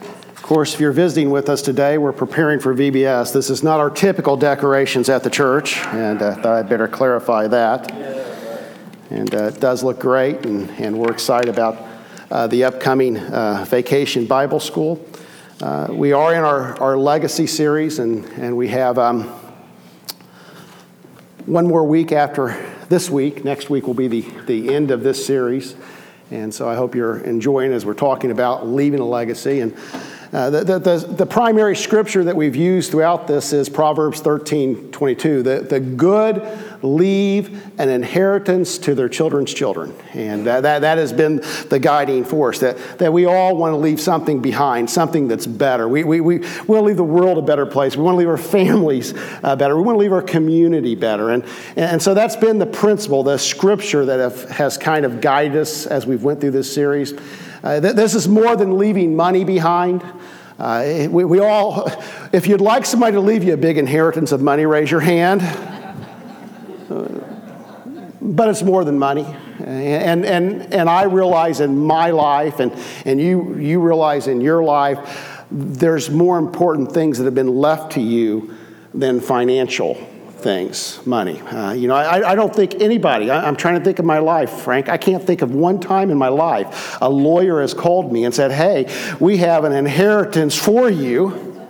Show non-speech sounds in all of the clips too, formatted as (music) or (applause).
Of course, if you're visiting with us today, we're preparing for VBS. This is not our typical decorations at the church, and uh, thought I'd better clarify that. And uh, it does look great, and, and we're excited about uh, the upcoming uh, Vacation Bible School. Uh, we are in our, our legacy series, and, and we have um, one more week after this week. Next week will be the, the end of this series. And so I hope you're enjoying as we're talking about leaving a legacy. And uh, the, the, the, primary scripture that we've used throughout this is Proverbs 13 22. The, the good leave an inheritance to their children's children. And that, that, that has been the guiding force that, that we all want to leave something behind, something that's better. We, we, we want to leave the world a better place. We want to leave our families uh, better. We want to leave our community better. And, and so that's been the principle, the scripture that have, has kind of guided us as we've went through this series. Uh, th- this is more than leaving money behind. Uh, we, we all, if you'd like somebody to leave you a big inheritance of money, raise your hand. But it's more than money. And, and, and I realize in my life, and, and you, you realize in your life, there's more important things that have been left to you than financial things, money. Uh, you know, I, I, don't think anybody, I, am trying to think of my life, Frank. I can't think of one time in my life a lawyer has called me and said, hey, we have an inheritance for you.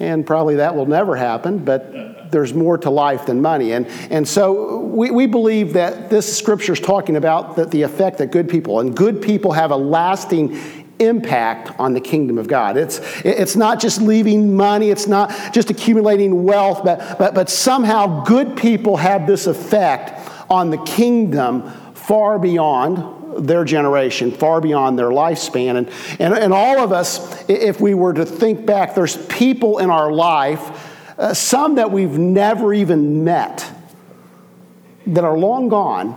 And probably that will never happen, but there's more to life than money. And, and so we, we believe that this scripture is talking about the, the effect that good people, and good people have a lasting impact on the kingdom of God. It's, it's not just leaving money, it's not just accumulating wealth, but, but, but somehow good people have this effect on the kingdom far beyond their generation, far beyond their lifespan. And, and, and all of us, if we were to think back, there's people in our life, uh, some that we've never even met, that are long gone,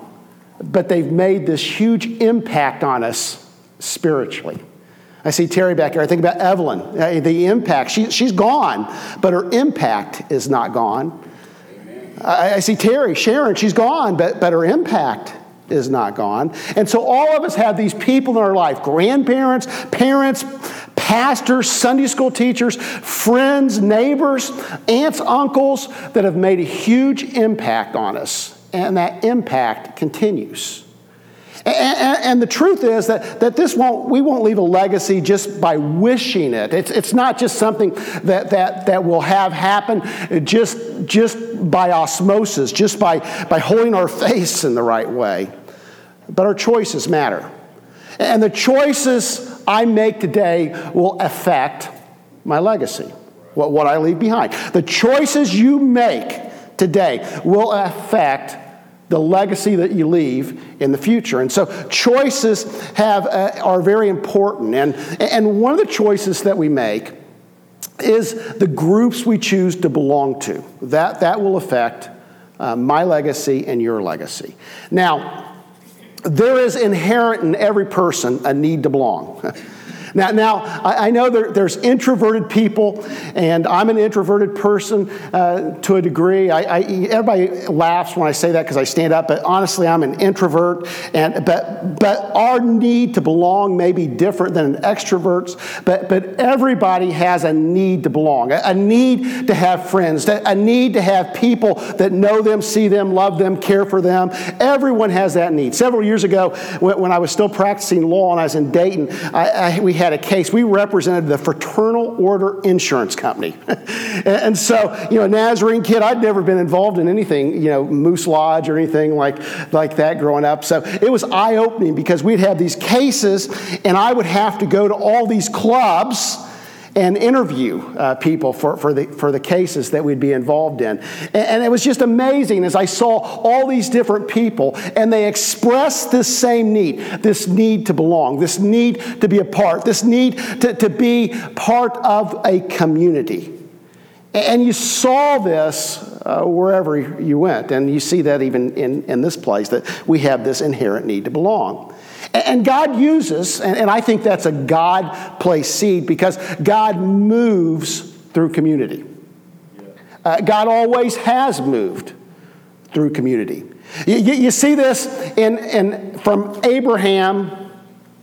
but they've made this huge impact on us spiritually. I see Terry back here. I think about Evelyn, uh, the impact. She, she's gone, but her impact is not gone. I, I see Terry, Sharon, she's gone, but, but her impact is not gone. And so all of us have these people in our life grandparents, parents, pastors, Sunday school teachers, friends, neighbors, aunts, uncles that have made a huge impact on us. And that impact continues. And, and, the truth is that, that this won't, we won't leave a legacy just by wishing it. It's, it's not just something that, that, that will have happen just, just by osmosis, just by, by holding our face in the right way. But our choices matter. And the choices I make today will affect my legacy, what, what I leave behind. The choices you make today will affect the legacy that you leave in the future. And so choices have, uh, are very important. And, and one of the choices that we make is the groups we choose to belong to. That, that will affect uh, my legacy and your legacy. Now, there is inherent in every person a need to belong. (laughs) Now, now I, I know there, there's introverted people, and I'm an introverted person uh, to a degree. I, I, everybody laughs when I say that because I stand up, but honestly, I'm an introvert. And, but, but our need to belong may be different than an extrovert's, but, but everybody has a need to belong, a, a need to have friends, a need to have people that know them, see them, love them, care for them. Everyone has that need. Several years ago, when, when I was still practicing law and I was in Dayton, I, we had a case. We represented the Fraternal Order Insurance Company. (laughs) and so, you know, Nazarene kid, I'd never been involved in anything, you know, Moose Lodge or anything like, like that growing up. So it was eye opening because we'd have these cases and I would have to go to all these clubs and interview uh, people for, for, the, for the cases that we'd be involved in. And, and, it was just amazing as I saw all these different people and they expressed this same need this need to belong, this need to be a part, this need to, to be part of a community. And you saw this uh, wherever you went. And you see that even in, in this place, that we have this inherent need to belong. And God uses, and I think that's a God placed seed because God moves through community. Uh, God always has moved through community. You, you see this in, in, from Abraham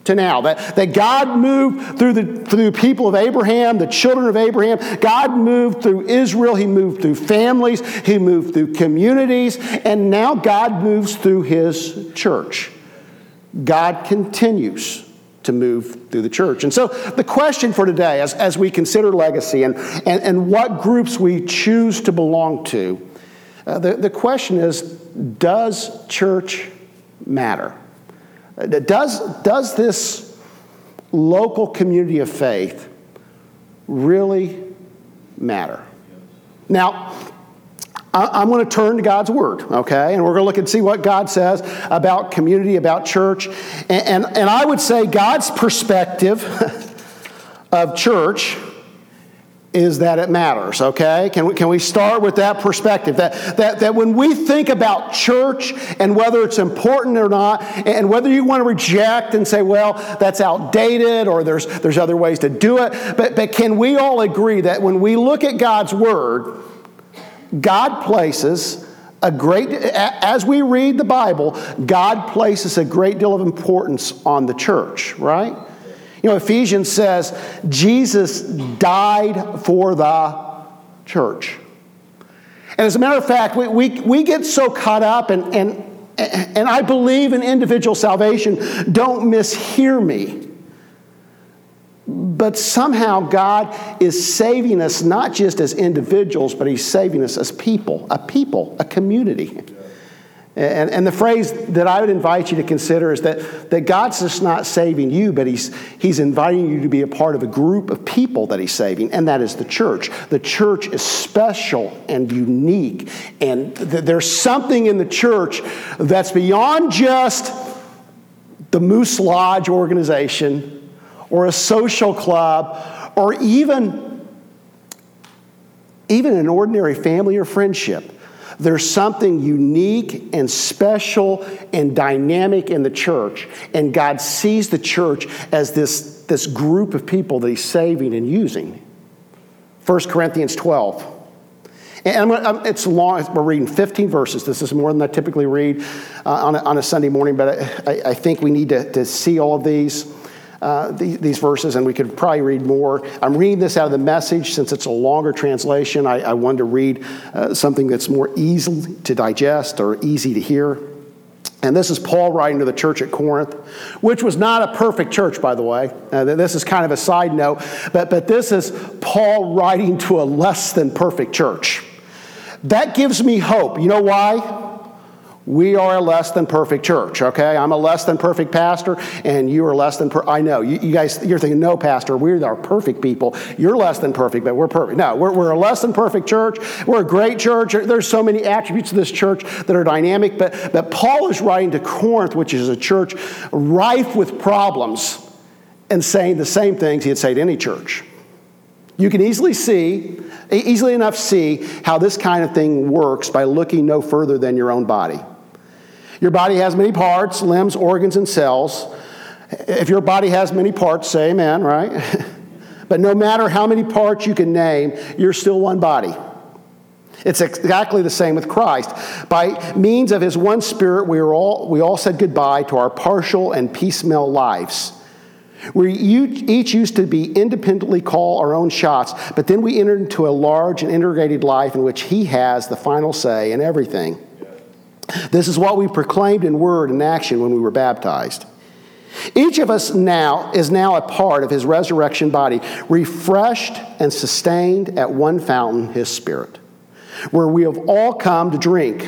to now. That, that God moved through the, through the people of Abraham, the children of Abraham. God moved through Israel. He moved through families. He moved through communities. And now God moves through his church. God continues to move through the church. And so the question for today, as, as we consider legacy and, and, and what groups we choose to belong to, uh, the, the question is does church matter? Uh, does, does this local community of faith really matter? Now, I'm going to turn to God's Word, okay? And we're going to look and see what God says about community, about church. And, and, and I would say God's perspective (laughs) of church is that it matters, okay? Can we, can we start with that perspective? That, that, that when we think about church and whether it's important or not, and whether you want to reject and say, well, that's outdated or there's, there's other ways to do it, but, but can we all agree that when we look at God's Word, God places a great, as we read the Bible, God places a great deal of importance on the church, right? You know, Ephesians says Jesus died for the church. And as a matter of fact, we, we, we get so caught up, and, and, and I believe in individual salvation. Don't mishear me. But somehow God is saving us not just as individuals, but He's saving us as people, a people, a community. And, and the phrase that I would invite you to consider is that, that God's just not saving you, but he's, he's inviting you to be a part of a group of people that He's saving, and that is the church. The church is special and unique, and th- there's something in the church that's beyond just the Moose Lodge organization or a social club or even, even an ordinary family or friendship. There's something unique and special and dynamic in the church, and God sees the church as this, this group of people that He's saving and using. 1 Corinthians 12. And it's long, we're reading 15 verses. This is more than I typically read uh, on, a, on, a, Sunday morning, but I, I think we need to, to see all of these uh, the, these verses, and we could probably read more. I'm reading this out of the message since it's a longer translation. I, I wanted to read uh, something that's more easy to digest or easy to hear. And this is Paul writing to the church at Corinth, which was not a perfect church, by the way. Uh, this is kind of a side note, but, but this is Paul writing to a less than perfect church. That gives me hope. You know why? We are a less than perfect church, okay? I'm a less than perfect pastor, and you are less than per- I know. You, you, guys, you're thinking, no, pastor, we are perfect people. You're less than perfect, but we're perfect. No, we're, we're a less than perfect church. We're a great church. There's so many attributes of this church that are dynamic, but, but Paul is writing to Corinth, which is a church rife with problems, and saying the same things he'd say to any church. You can easily see, easily enough see how this kind of thing works by looking no further than your own body. Your body has many parts, limbs, organs, and cells. If your body has many parts, say amen, right? (laughs) but no matter how many parts you can name, you're still one body. It's exactly the same with Christ. By means of his one spirit, we, all, we all said goodbye to our partial and piecemeal lives. We each used to be independently call our own shots, but then we entered into a large and integrated life in which he has the final say in everything. This is what we proclaimed in word and action when we were baptized. Each of us now is now a part of his resurrection body, refreshed and sustained at one fountain, his spirit, where we have all come to drink.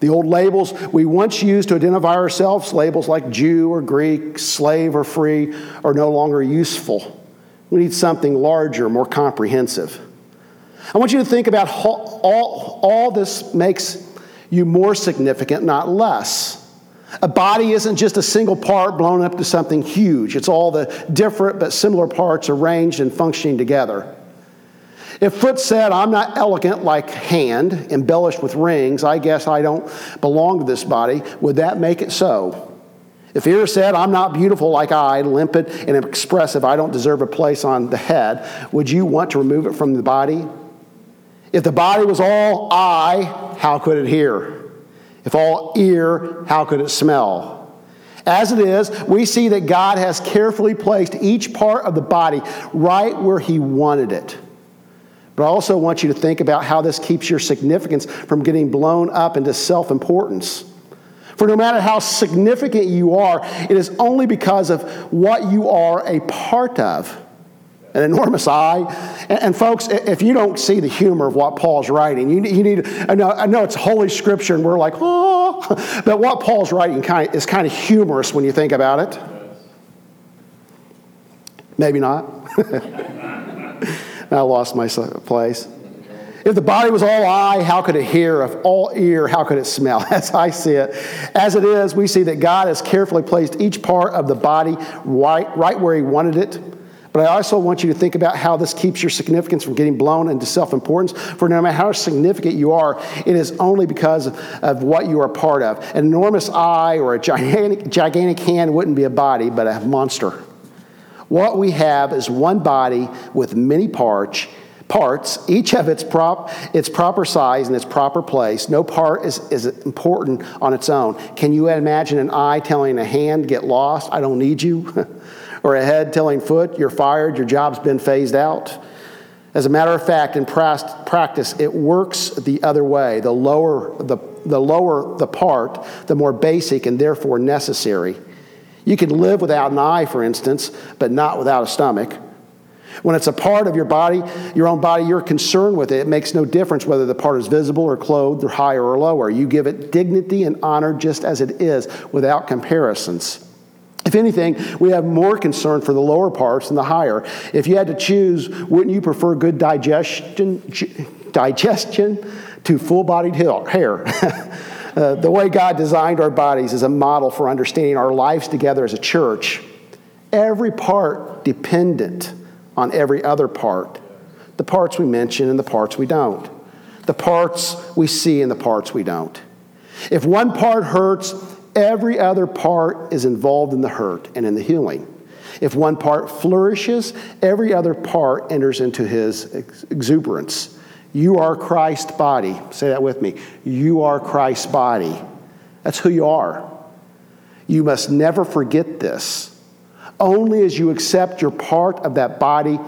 The old labels we once used to identify ourselves, labels like Jew or Greek, slave or free, are no longer useful. We need something larger, more comprehensive. I want you to think about all, all, all this makes you more significant, not less. A body isn't just a single part blown up to something huge, it's all the different but similar parts arranged and functioning together. If foot said, I'm not elegant like hand, embellished with rings, I guess I don't belong to this body, would that make it so? If ear said, I'm not beautiful like eye, limpid and expressive, I don't deserve a place on the head, would you want to remove it from the body? If the body was all eye, how could it hear? If all ear, how could it smell? As it is, we see that God has carefully placed each part of the body right where He wanted it. But I also want you to think about how this keeps your significance from getting blown up into self importance. For no matter how significant you are, it is only because of what you are a part of. An enormous eye. And, and folks, if you don't see the humor of what Paul's writing, you, you need, I know, I know it's Holy Scripture and we're like, oh, (laughs) but what Paul's writing kind of, is kind of humorous when you think about it. Maybe not. (laughs) I lost my place. If the body was all eye, how could it hear? If all ear, how could it smell? (laughs) As I see it. As it is, we see that God has carefully placed each part of the body right, right where He wanted it. But I also want you to think about how this keeps your significance from getting blown into self importance. For no matter how significant you are, it is only because of what you are part of. An enormous eye or a gigantic, gigantic hand wouldn't be a body, but a monster. What we have is one body with many parts, parts, each of its, prop, its proper size and its proper place. No part is, is important on its own. Can you imagine an eye telling a hand, get lost, I don't need you? (laughs) or a head telling foot, you're fired, your job's been phased out? As a matter of fact, in practice, it works the other way. The lower the, the lower the part, the more basic and therefore necessary. You can live without an eye, for instance, but not without a stomach. When it's a part of your body, your own body, you're concerned with it. It makes no difference whether the part is visible or clothed or higher or lower. You give it dignity and honor just as it is without comparisons. If anything, we have more concern for the lower parts than the higher. If you had to choose, wouldn't you prefer good digestion, digestion to full bodied hair? (laughs) Uh, the way God designed our bodies is a model for understanding our lives together as a church. Every part dependent on every other part. The parts we mention and the parts we don't. The parts we see and the parts we don't. If one part hurts, every other part is involved in the hurt and in the healing. If one part flourishes, every other part enters into his exuberance. You are Christ's body. Say that with me. You are Christ's body. That's who you are. You must never forget this. Only as you accept your part of that body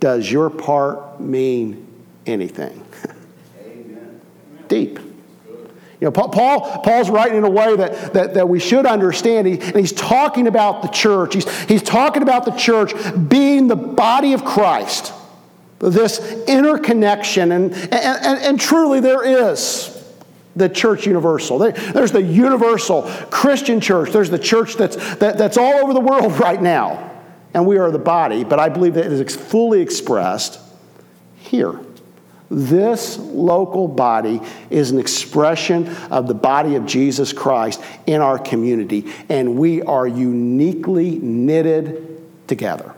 does your part mean anything. (laughs) Amen. Deep. You know, Paul, Paul's writing in a way that, that, that we should understand. He, and he's talking about the church. He's, he's talking about the church being the body of Christ this interconnection. And, and, and, and truly, there is the church universal. there's the universal Christian church. There's the church that's, that, that's all over the world right now. And we are the body, but I believe that it is fully expressed here. This local body is an expression of the body of Jesus Christ in our community, and we are uniquely knitted together.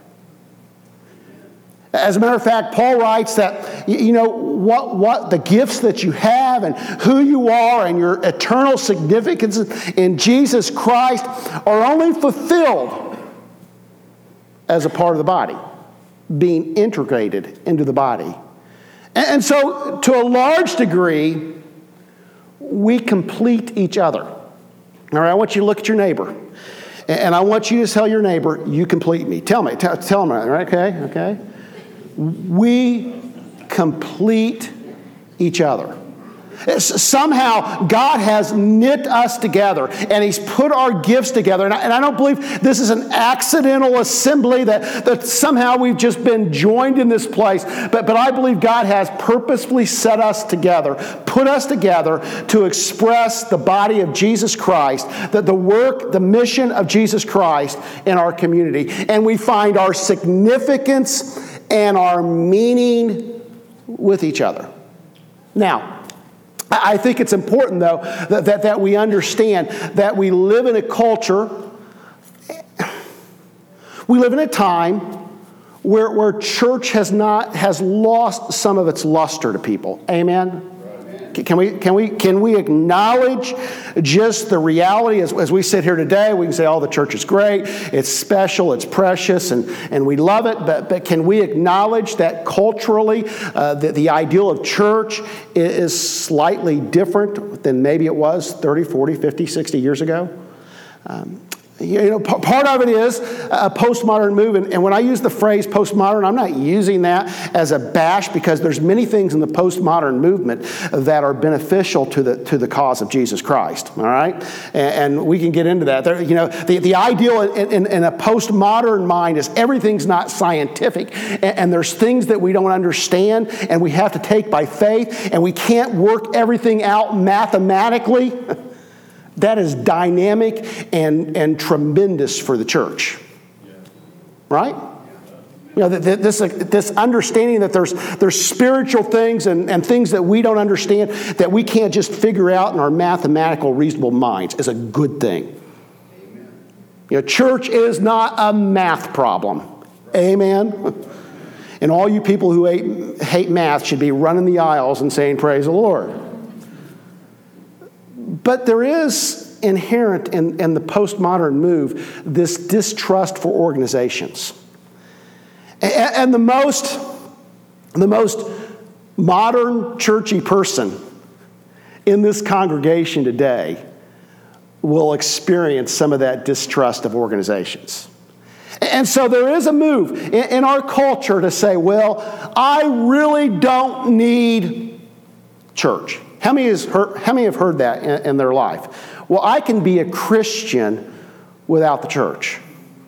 As a matter of fact, Paul writes that, you know, what, what the gifts that you have and who you are and your eternal significance in Jesus Christ are only fulfilled as a part of the body, being integrated into the body. And, so, to a large degree, we complete each other. All right, I want you to look at your neighbor. And I want you to tell your neighbor, you complete me. Tell me, tell, tell them, right? Okay, okay we complete each other. Somehow, God has knit us together and He's put our gifts together. And I, and I, don't believe this is an accidental assembly that, that somehow we've just been joined in this place. But, but I believe God has purposefully set us together, put us together to express the body of Jesus Christ, that the work, the mission of Jesus Christ in our community. And we find our significance and our meaning with each other. Now, I think it's important, though, that, that, that, we understand that we live in a culture, we live in a time where, where church has not has lost some of its luster to people. Amen? Can we, can we, can we acknowledge just the reality as, as we sit here today? We can say, oh, the church is great, it's special, it's precious, and, and we love it, but, but can we acknowledge that culturally uh, the, the ideal of church is slightly different than maybe it was 30, 40, 50, 60 years ago? Um, You know, part of it is a postmodern movement. And when I use the phrase postmodern, I'm not using that as a bash because there's many things in the postmodern movement that are beneficial to the, to the cause of Jesus Christ. All right? And, and we can get into that. There, you know, the, the ideal in, in, in, a postmodern mind is everything's not scientific. And, and there's things that we don't understand and we have to take by faith. And we can't work everything out mathematically. (laughs) That is dynamic and, and tremendous for the church. Right? You know, this, uh, this understanding that there's, there's spiritual things and, and things that we don't understand that we can't just figure out in our mathematical, reasonable minds is a good thing. You know, church is not a math problem. Amen. (laughs) And all you people who hate, hate math should be running the aisles and saying, Praise the Lord. But there is inherent in, in the postmodern move this distrust for organizations. And, and the most, the most modern churchy person in this congregation today will experience some of that distrust of organizations. And so there is a move in, our culture to say, well, I really don't need church. How many, has heard, how many have heard that in, in their life? Well, I can be a Christian without the church,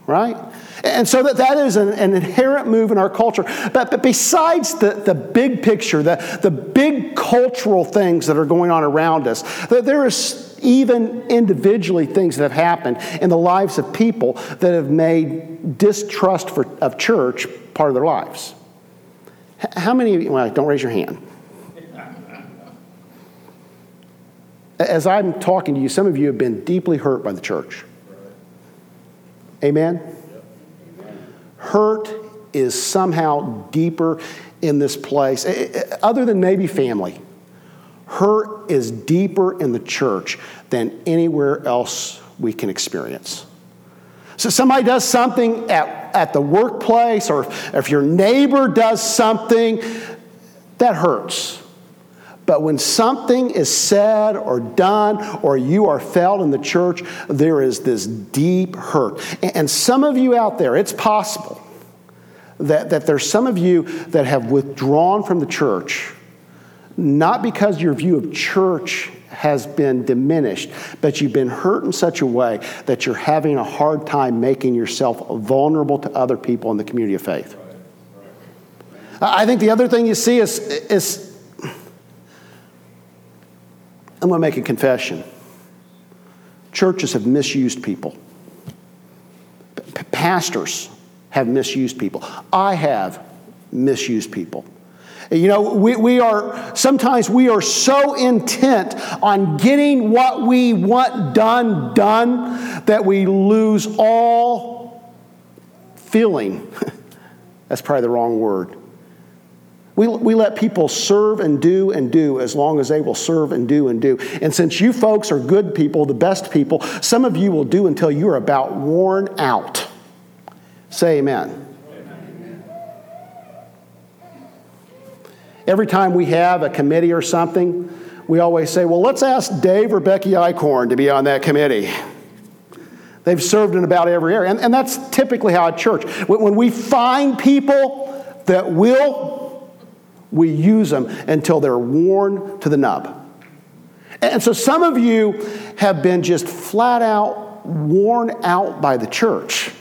right? And so that, that is an, an, inherent move in our culture. But, but besides the, the big picture, the, the big cultural things that are going on around us, that there is even individually things that have happened in the lives of people that have made distrust for, of church part of their lives. How many, of you, well, don't raise your hand. As I'm talking to you, some of you have been deeply hurt by the church. Amen? Hurt is somehow deeper in this place, other than maybe family. Hurt is deeper in the church than anywhere else we can experience. So, somebody does something at, at the workplace, or if your neighbor does something, that hurts. But when something is said or done or you are felt in the church, there is this deep hurt. And some of you out there, it's possible that, that there's some of you that have withdrawn from the church, not because your view of church has been diminished, but you've been hurt in such a way that you're having a hard time making yourself vulnerable to other people in the community of faith. I think the other thing you see is, is I'm going to make a confession. Churches have misused people. P- pastors have misused people. I have misused people. You know, we, we are, sometimes we are so intent on getting what we want done, done, that we lose all feeling. (laughs) That's probably the wrong word we, we let people serve and do and do as long as they will serve and do and do. And since you folks are good people, the best people, some of you will do until you're about worn out. Say amen. Every time we have a committee or something, we always say, well, let's ask Dave or Becky Eichhorn to be on that committee. They've served in about every area. And, and that's typically how a church, when we find people that will we use them until they're worn to the nub. And so some of you have been just flat out worn out by the church.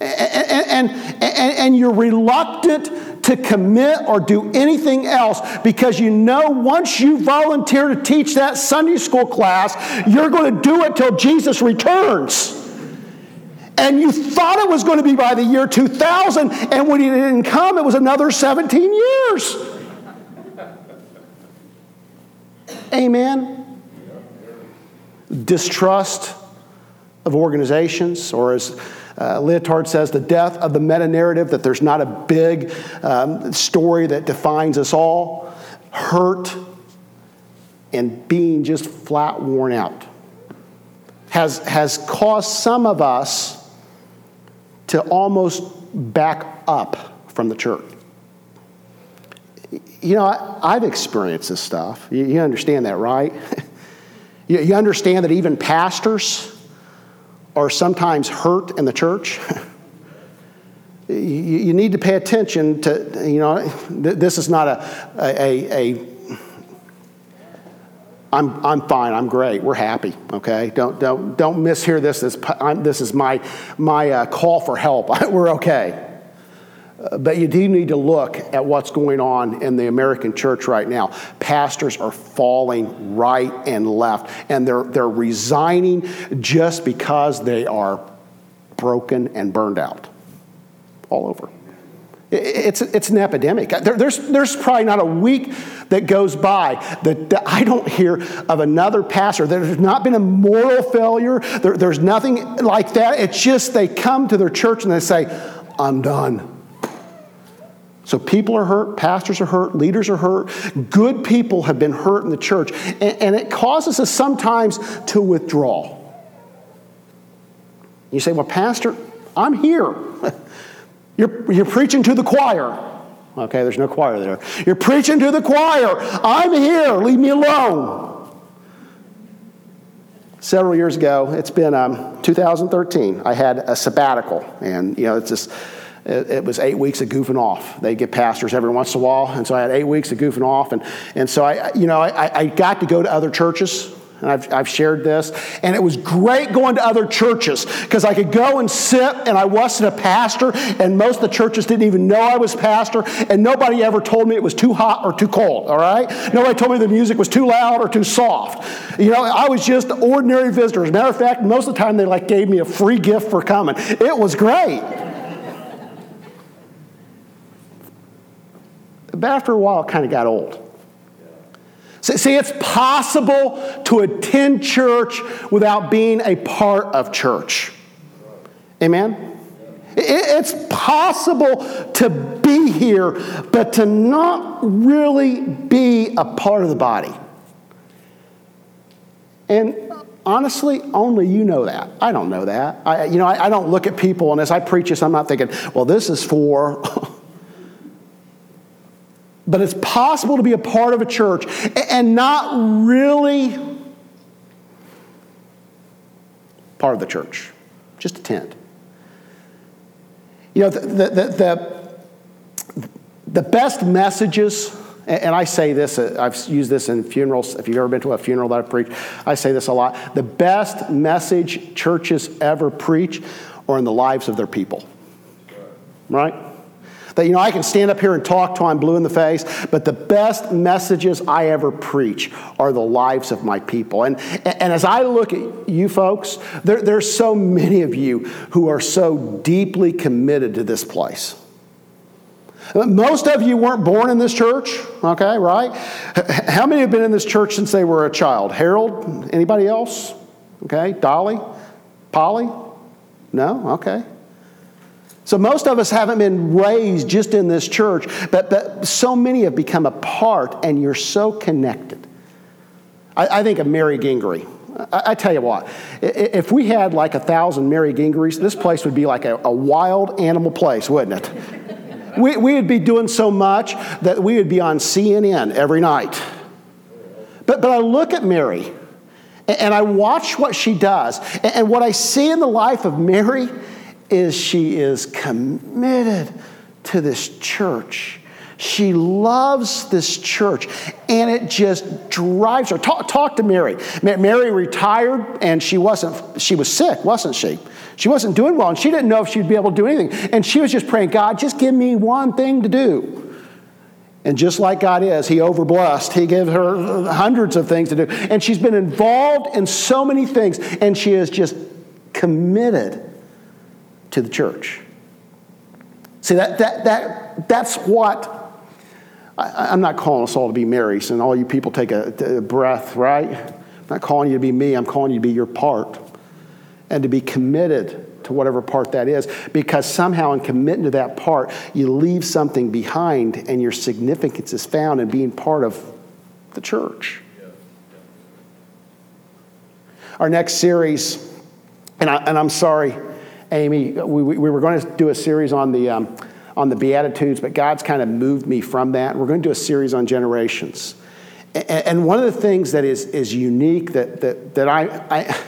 And, and, and, and, you're reluctant to commit or do anything else because you know once you volunteer to teach that Sunday school class, you're going to do it till Jesus returns and you thought it was going to be by the year 2000, and when it didn't come, it was another 17 years. Amen. Distrust of organizations, or as uh, Lyotard says, the death of the meta narrative, that there's not a big um, story that defines us all, hurt, and being just flat worn out has, has caused some of us to almost back up from the church. You know, I, have experienced this stuff. You, you understand that, right? (laughs) you, you understand that even pastors are sometimes hurt in the church. (laughs) you, need to pay attention to, you know, this is not a, a, a I'm, I'm fine. I'm great. We're happy. Okay. Don't don't don't mishear this. This this is my my uh, call for help. (laughs) We're okay. Uh, but you do need to look at what's going on in the American church right now. Pastors are falling right and left, and they're they're resigning just because they are broken and burned out all over. It's, it's an epidemic. There, there's, there's probably not a week that goes by that, that, I don't hear of another pastor. There's not been a moral failure. There, there's nothing like that. It's just they come to their church and they say, I'm done. So people are hurt, pastors are hurt, leaders are hurt, good people have been hurt in the church, and, and it causes us sometimes to withdraw. You say, Well, Pastor, I'm here. (laughs) You're, you're preaching to the choir. Okay, there's no choir there. You're preaching to the choir. I'm here. Leave me alone. Several years ago, it's been um, 2013, I had a sabbatical. And, you know, it's just, it, it, was eight weeks of goofing off. They get pastors every once in a while. And so I had eight weeks of goofing off. And, and so I, you know, I, I got to go to other churches I've, I've shared this. And it was great going to other churches because I could go and sit, and I wasn't a pastor, and most of the churches didn't even know I was pastor, and nobody ever told me it was too hot or too cold, all right? Nobody told me the music was too loud or too soft. You know, I was just ordinary visitor. As a matter of fact, most of the time they like gave me a free gift for coming. It was great. But after a while, it kind of got old. See, it's possible to attend church without being a part of church. Amen? It's possible to be here, but to not really be a part of the body. And honestly, only you know that. I don't know that. I, you know, I, I don't look at people, and as I preach this, I'm not thinking, well, this is for but it's possible to be a part of a church and not really part of the church, just attend. You know, the, the, the, the, best messages, and I say this, uh, I've used this in funerals. If you've ever been to a funeral that I've preached, I say this a lot. The best message churches ever preach are in the lives of their people. Right? That, you know, I can stand up here and talk till I'm blue in the face, but the best messages I ever preach are the lives of my people. And, and as I look at you folks, there, there's so many of you who are so deeply committed to this place. Most of you weren't born in this church, okay, right? How many have been in this church since they were a child? Harold? Anybody else? Okay, Dolly? Polly? No? Okay. So most of us haven't been raised just in this church, but, but so many have become a part, and you're so connected. I, I think of Mary Gingrey. I, I, tell you what, if we had like a thousand Mary Gingreys, this place would be like a, a wild animal place, wouldn't it? we, we would be doing so much that we would be on CNN every night. But, but I look at Mary and I watch what she does. And what I see in the life of Mary is she is committed to this church. She loves this church, and it just drives her. Talk, talk to Mary. Mary retired, and she wasn't. She was sick, wasn't she? She wasn't doing well, and she didn't know if she'd be able to do anything. And she was just praying, God, just give me one thing to do. And just like God is, He overblessed. He gave her hundreds of things to do. And she's been involved in so many things, and she is just committed to the church. See, that, that, that, that's what I, am not calling us all to be Marys, and all you people take a, a breath, right? I'm not calling you to be me, I'm calling you to be your part and to be committed to whatever part that is because somehow in committing to that part you leave something behind and your significance is found in being part of the church our next series and, I, and i'm sorry Amy, we, we were going to do a series on the, um, on the Beatitudes, but God's kind of moved me from that. We're going to do a series on generations. And, and one of the things that is, is unique that, that, that I, I,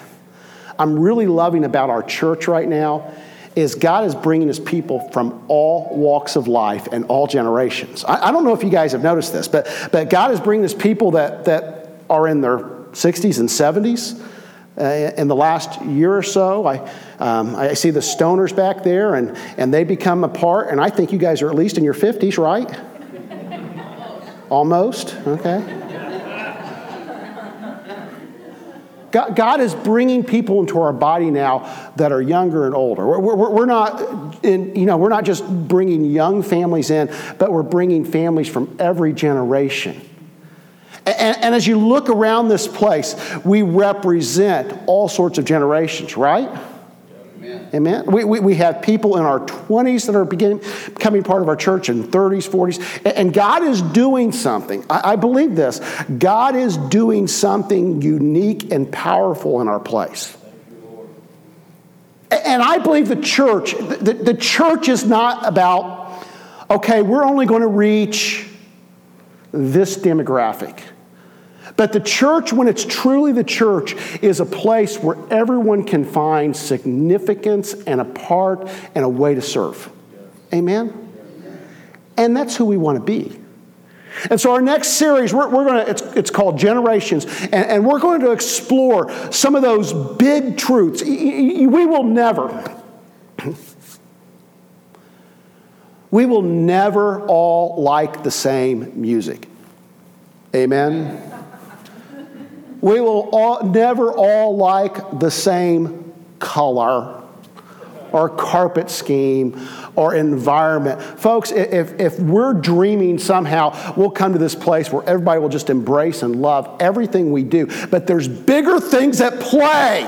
I'm really loving about our church right now is God is bringing his people from all walks of life and all generations. I, I, don't know if you guys have noticed this, but, but God is bringing his people that, that are in their 60s and 70s. Uh, in the last year or so, I, um, I see the stoners back there, and, and they become a part, and I think you guys are at least in your 50s, right? Almost, okay. God, is bringing people into our body now that are younger and older. We're, we're, we're, not in, you know, we're not just bringing young families in, but we're bringing families from every generation. And, and as you look around this place, we represent all sorts of generations, right? Amen. We, we, we have people in our 20s that are beginning, becoming part of our church in 30s, 40s. And God is doing something. I, I believe this. God is doing something unique and powerful in our place. And I believe the church, the, the church is not about, okay, we're only going to reach this demographic. But the church, when it's truly the church, is a place where everyone can find significance and a part and a way to serve. Amen? And that's who we want to be. And so, our next series, we're, we're going to, it's, it's called Generations, and, and we're going to explore some of those big truths. We will never, we will never all like the same music. Amen? We will all, never all like the same color or carpet scheme or environment. Folks, if, if we're dreaming somehow, we'll come to this place where everybody will just embrace and love everything we do. But there's bigger things at play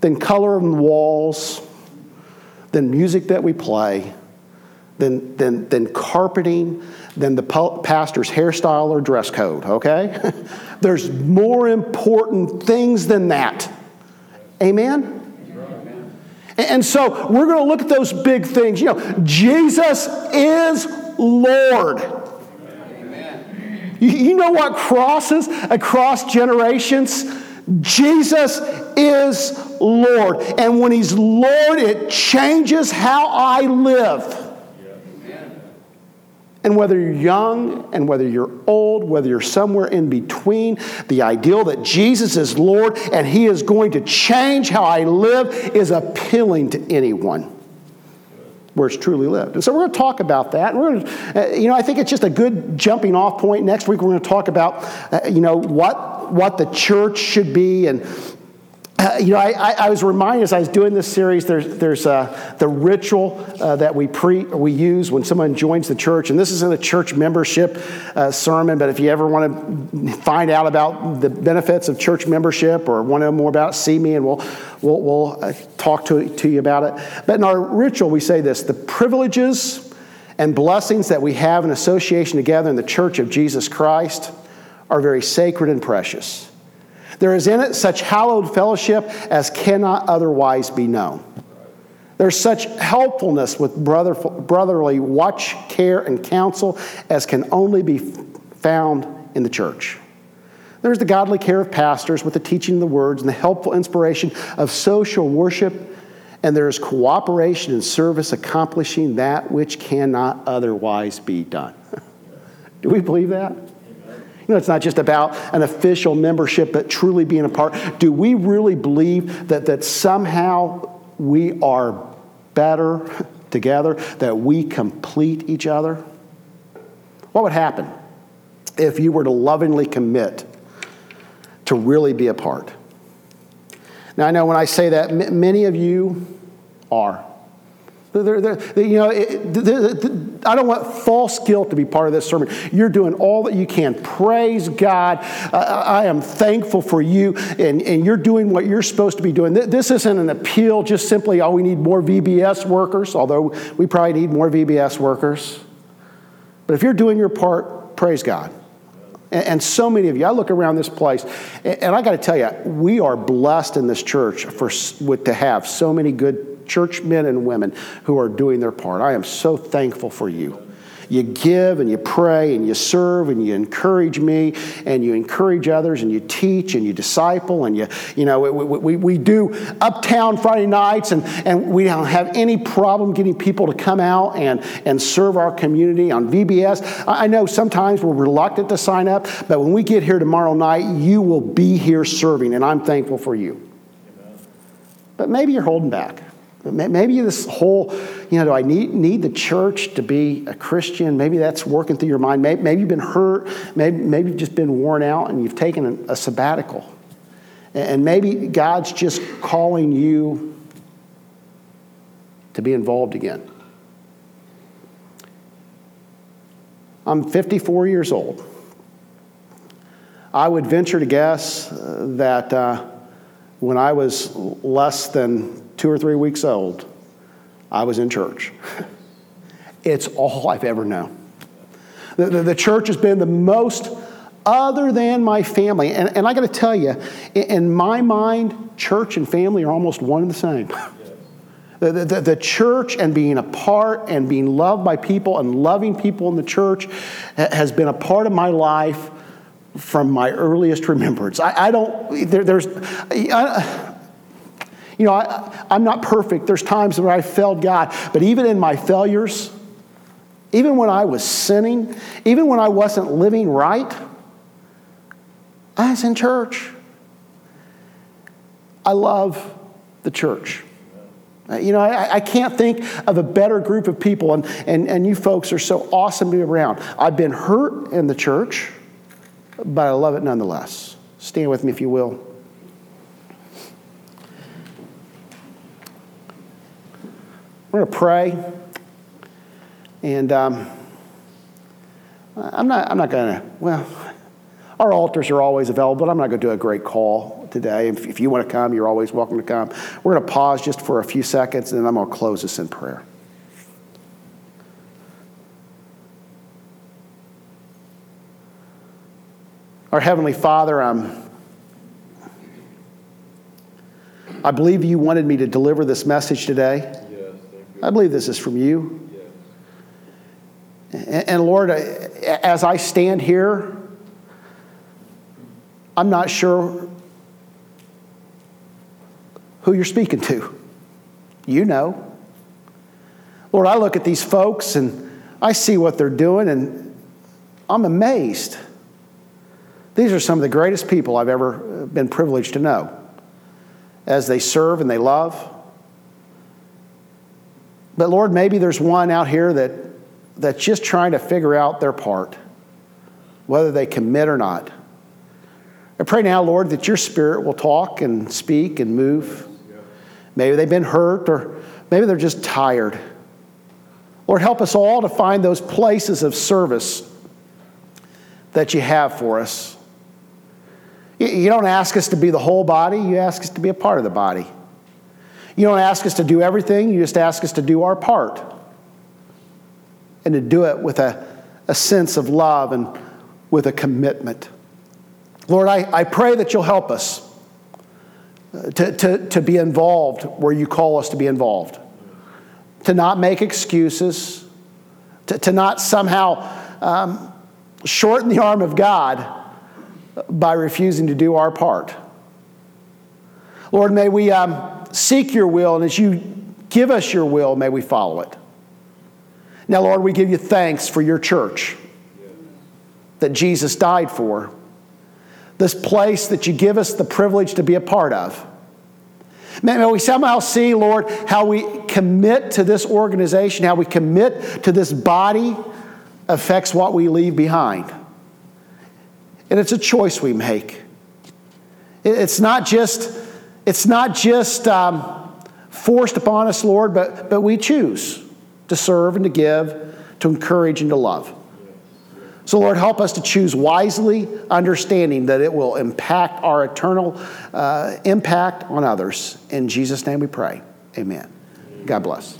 than color on the walls, than music that we play, than, than, than carpeting, than the pastor's hairstyle or dress code, okay? (laughs) There's more important things than that. Amen? And so we're going to look at those big things. You know, Jesus is Lord. You know what crosses across generations? Jesus is Lord. And when He's Lord, it changes how I live. And whether you're young and whether you're old, whether you're somewhere in between, the ideal that Jesus is Lord and He is going to change how I live is appealing to anyone where it's truly lived. And so we're going to talk about that. We're to, uh, you know, I think it's just a good jumping off point. Next week we're going to talk about, uh, you know, what what the church should be and uh, you know, I, I, I, was reminded as I was doing this series, there's, there's uh, the ritual uh, that we, pre, we use when someone joins the church. And this isn't a church membership uh, sermon, but if you ever want to find out about the benefits of church membership or want to know more about it, see me and we'll, we'll, we'll uh, talk to, to you about it. But in our ritual, we say this the privileges and blessings that we have in association together in the church of Jesus Christ are very sacred and precious. There is in it such hallowed fellowship as cannot otherwise be known. There's such helpfulness with brother, brotherly watch, care, and counsel as can only be found in the church. There's the godly care of pastors with the teaching of the words and the helpful inspiration of social worship, and there is cooperation and service accomplishing that which cannot otherwise be done. (laughs) Do we believe that? You know, it's not just about an official membership, but truly being a part. Do we really believe that, that somehow we are better (laughs) together, that we complete each other? What would happen if you were to lovingly commit to really be a part? Now, I know when I say that, many of you are. They're, they're, you know, it, I don't want false guilt to be part of this sermon. You're doing all that you can. Praise God. Uh, I am thankful for you, and, and you're doing what you're supposed to be doing. This isn't an appeal just simply, oh, we need more VBS workers, although we probably need more VBS workers. But if you're doing your part, praise God. And, and so many of you, I look around this place, and, and I got to tell you, we are blessed in this church for, with, to have so many good church men and women who are doing their part. I am so thankful for you. you give and you pray and you serve and you encourage me and you encourage others and you teach and you disciple and you, you know, we, we, we do uptown Friday nights and, and we don't have any problem getting people to come out and, and serve our community on VBS. I know sometimes we're reluctant to sign up, but when we get here tomorrow night, you will be here serving, and I'm thankful for you. But maybe you're holding back. Maybe this whole, you know, do I need, need the church to be a Christian? Maybe that's working through your mind. Maybe, maybe you've been hurt. Maybe, maybe you've just been worn out and you've taken a, a sabbatical. And maybe God's just calling you to be involved again. I'm 54 years old. I would venture to guess uh, that uh, when I was less than two or three weeks old, I was in church. (laughs) it's all I've ever known. The, the, the, church has been the most other than my family. And, and I got to tell you, in, in, my mind, church and family are almost one and the same. (laughs) The, the, the, church and being a part and being loved by people and loving people in the church has been a part of my life from my earliest remembrance. I, I don't, there, there's, I, you know, I, I'm not perfect. There's times where I failed God, but even in my failures, even when I was sinning, even when I wasn't living right, I was in church. I love the church. Uh, you know, I, I, can't think of a better group of people, and, and, and you folks are so awesome to be around. I've been hurt in the church, but I love it nonetheless. Stand with me if you will. We're going to pray. And um, I'm not, I'm not going to, well, our altars are always available, but I'm not going to do a great call today. If, if you want to come, you're always welcome to come. We're going to pause just for a few seconds, and then I'm going to close this in prayer. Our Heavenly Father, um, I believe you wanted me to deliver this message today. I believe this is from you. And Lord, as I stand here, I'm not sure who you're speaking to. You know. Lord, I look at these folks and I see what they're doing and I'm amazed. These are some of the greatest people I've ever been privileged to know as they serve and they love. But Lord, maybe there's one out here that, that's just trying to figure out their part, whether they commit or not. I pray now, Lord, that your spirit will talk and speak and move. Maybe they've been hurt or maybe they're just tired. Lord, help us all to find those places of service that you have for us. You don't ask us to be the whole body, you ask us to be a part of the body. You don't ask us to do everything, you just ask us to do our part. And to do it with a, a sense of love and with a commitment. Lord, I, I pray that you'll help us uh, to, to, to be involved where you call us to be involved, to not make excuses, to, to not somehow um, shorten the arm of God by refusing to do our part. Lord, may we. Um, seek your will, and as you give us your will, may we follow it. Now, Lord, we give you thanks for your church that Jesus died for, this place that you give us the privilege to be a part of. May we somehow see, Lord, how we commit to this organization, how we commit to this body affects what we leave behind. And it's a choice we make. It's not just it's not just um, forced upon us, Lord, but, but we choose to serve and to give, to encourage and to love. So, Lord, help us to choose wisely, understanding that it will impact our eternal uh, impact on others. In Jesus' name we pray. Amen. God bless.